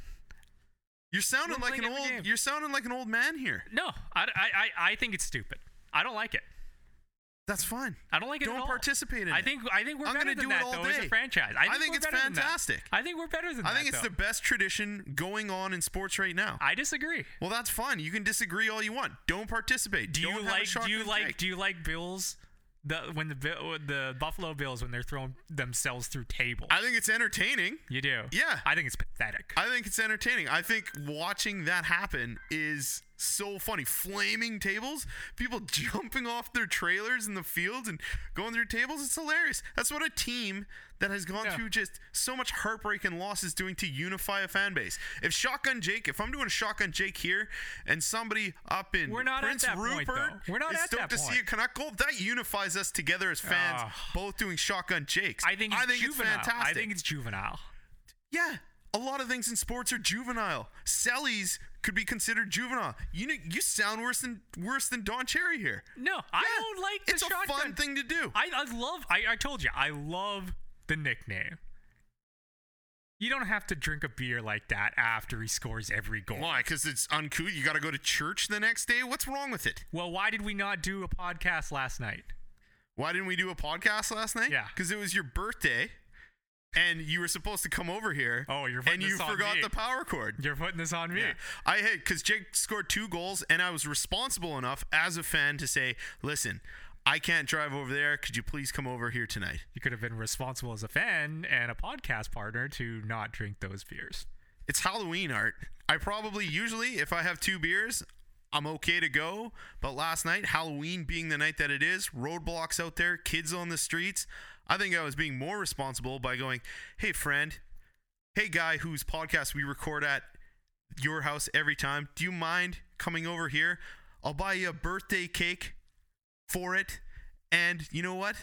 You're sounding like an old. game. You're sounding like an old man here. No, I, I, I, I think it's stupid. I don't like it. That's fine. I don't like it Don't at all. participate in I it. think I think we're I'm better gonna than do it that all though as a franchise. I I think, think we're it's better than that. fantastic. I think we're better than that. I that. think it's though. the best tradition going on in sports right now. I disagree. well, that's fine. You can disagree all you want. Don't participate. Do Don't you have a like do you like do you like Bills the when the Bill- the Buffalo Bills when they're throwing themselves through tables? I think it's entertaining. you do. Yeah. I think it's pathetic. I think it's entertaining. I think watching that happen is so funny. Flaming tables, people (laughs) jumping off their trailers in the fields and going through tables. It's hilarious. That's what a team that has gone Yeah. through just so much heartbreak and loss is doing to unify a fan base. If Shotgun Jake, if I'm doing a Shotgun Jake here and somebody up in We're not at Prince that point, Rupert though. We're not is at stoked that to see a Canuck goal, that unifies us together as fans, Ah. both doing Shotgun Jakes. I think it's I think it's juvenile. fantastic. I think it's juvenile. Yeah, a lot of things in sports are juvenile. Sellies could be considered juvenile. You know, you sound worse than worse than Don Cherry here. No, I don't like the it's a fun thing to do. I, I love. I, I told you, I love the nickname. You don't have to drink a beer like that after he scores every goal. Why? Because it's uncouth. You got to go to church the next day. What's wrong with it? Well, why did we not do a podcast last night? Why didn't we do a podcast last night? Yeah. because it was your birthday, and you were supposed to come over here. Oh, you're putting and you forgot me. the power cord. You're putting this on me. Yeah. I had because Jake scored two goals, and I was responsible enough as a fan to say, "Listen, I can't drive over there. Could you please come over here tonight?" You could have been responsible as a fan and a podcast partner to not drink those beers. It's Halloween art. I probably usually, if I have two beers, I'm okay to go. But last night, Halloween being the night that it is, roadblocks out there, kids on the streets, I think I was being more responsible by going, hey, friend, hey, guy whose podcast we record at your house every time, do you mind coming over here? I'll buy you a birthday cake for it. And you know what?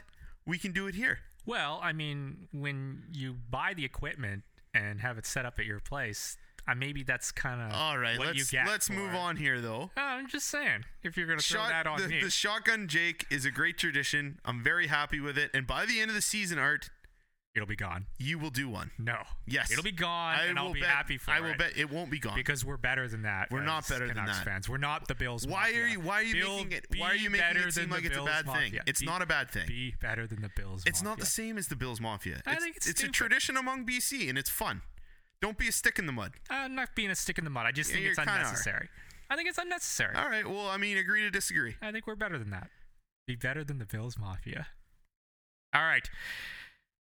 We can do it here. Well, I mean, when you buy the equipment and have it set up at your place, uh, maybe that's kind of All right, what you let's get. let's move it. on here though. Uh, I'm just saying, if you're gonna throw Shot- that on the, me, the shotgun Jake is a great tradition. I'm very happy with it. And by the end of the season, Art, it'll be gone. you will do one. No. Yes, It'll be gone, I and I'll be bet- happy for it. I will it. bet it won't be gone. because we're better than that. We're not better than that. fans. We're not the Bills. why Mafia. are you why are you Bill, making it why are you making it seem like it's a bad thing? It's Be- not a bad thing. Be better than the Bills. It's not the same as the Bills Mafia. I it's, think it's it's a tradition among BC and it's fun. Don't be a stick in the mud. I'm not being a stick in the mud. I just Yeah, think it's are. unnecessary. I think it's unnecessary. All right. Well, I mean, agree to disagree. I think we're better than that. Be better than the Bills Mafia. All right.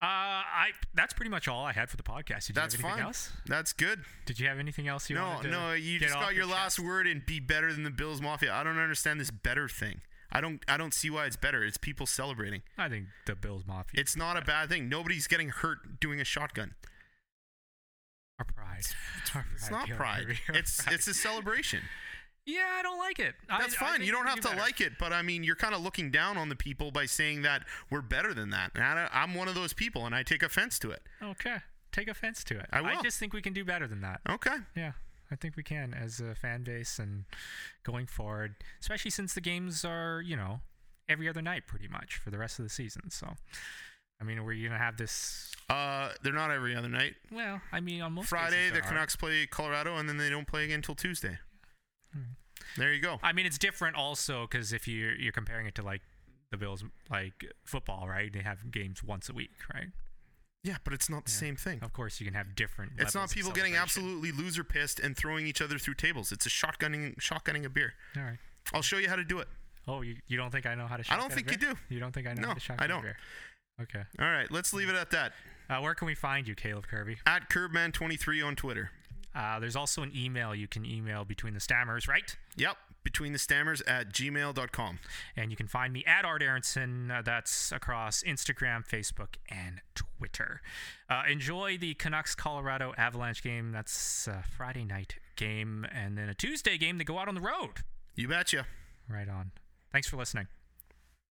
Uh, I that's pretty much all I had for the podcast. Did you That's have anything fine. else? That's good. Did you have anything else you no, wanted to no, no, you just got your last word and be better than the Bills Mafia. I don't understand this better thing. I don't I don't see why it's better. It's people celebrating. I think the Bills Mafia. It's not a bad thing. Nobody's getting hurt doing a shotgun. Our pride. Our It's not pride. It's (laughs) pride. it's a celebration. yeah. I don't like it. That's I fine. think You don't have can to better. like it, but I mean, you're kind of looking down on the people by saying that we're better than that. And I, I'm one of those people, and I take offense to it. Okay. Take offense to it. I will. I just think we can do better than that. Okay. Yeah, I think we can as a fan base and going forward, especially since the games are, you know, every other night pretty much for the rest of the season. So, I mean, we're going to have this. Uh, they're not every other night. Well, I mean, on most Friday, the. Canucks play Colorado, and then they don't play again until Tuesday. There you go. I mean, it's different also because if you're you're comparing it to like the Bills, like football, right? They have games once a week, right? Yeah, but it's not the same thing. Of course, you can have different. It's not people getting absolutely loser pissed and throwing each other through tables. It's a shotgunning, shotgunning a beer. All right. I'll show you how to do it. Oh, you, you don't think I know how to? I don't think you do. You don't think I know No, how to shotgun I don't. a beer? Okay. All right, let's leave it at that. Uh, where can we find you, Caleb Kirby? At Curbman23 on Twitter. Uh, there's also an email you can email between the stammers, right? Yep, between the stammers at gmail.com. And you can find me at Art Aronson. Uh, that's across Instagram, Facebook, and Twitter. Uh, enjoy the Canucks Colorado Avalanche game. That's a Friday night game. And then a Tuesday game to go out on the road. You betcha. Right on. Thanks for listening.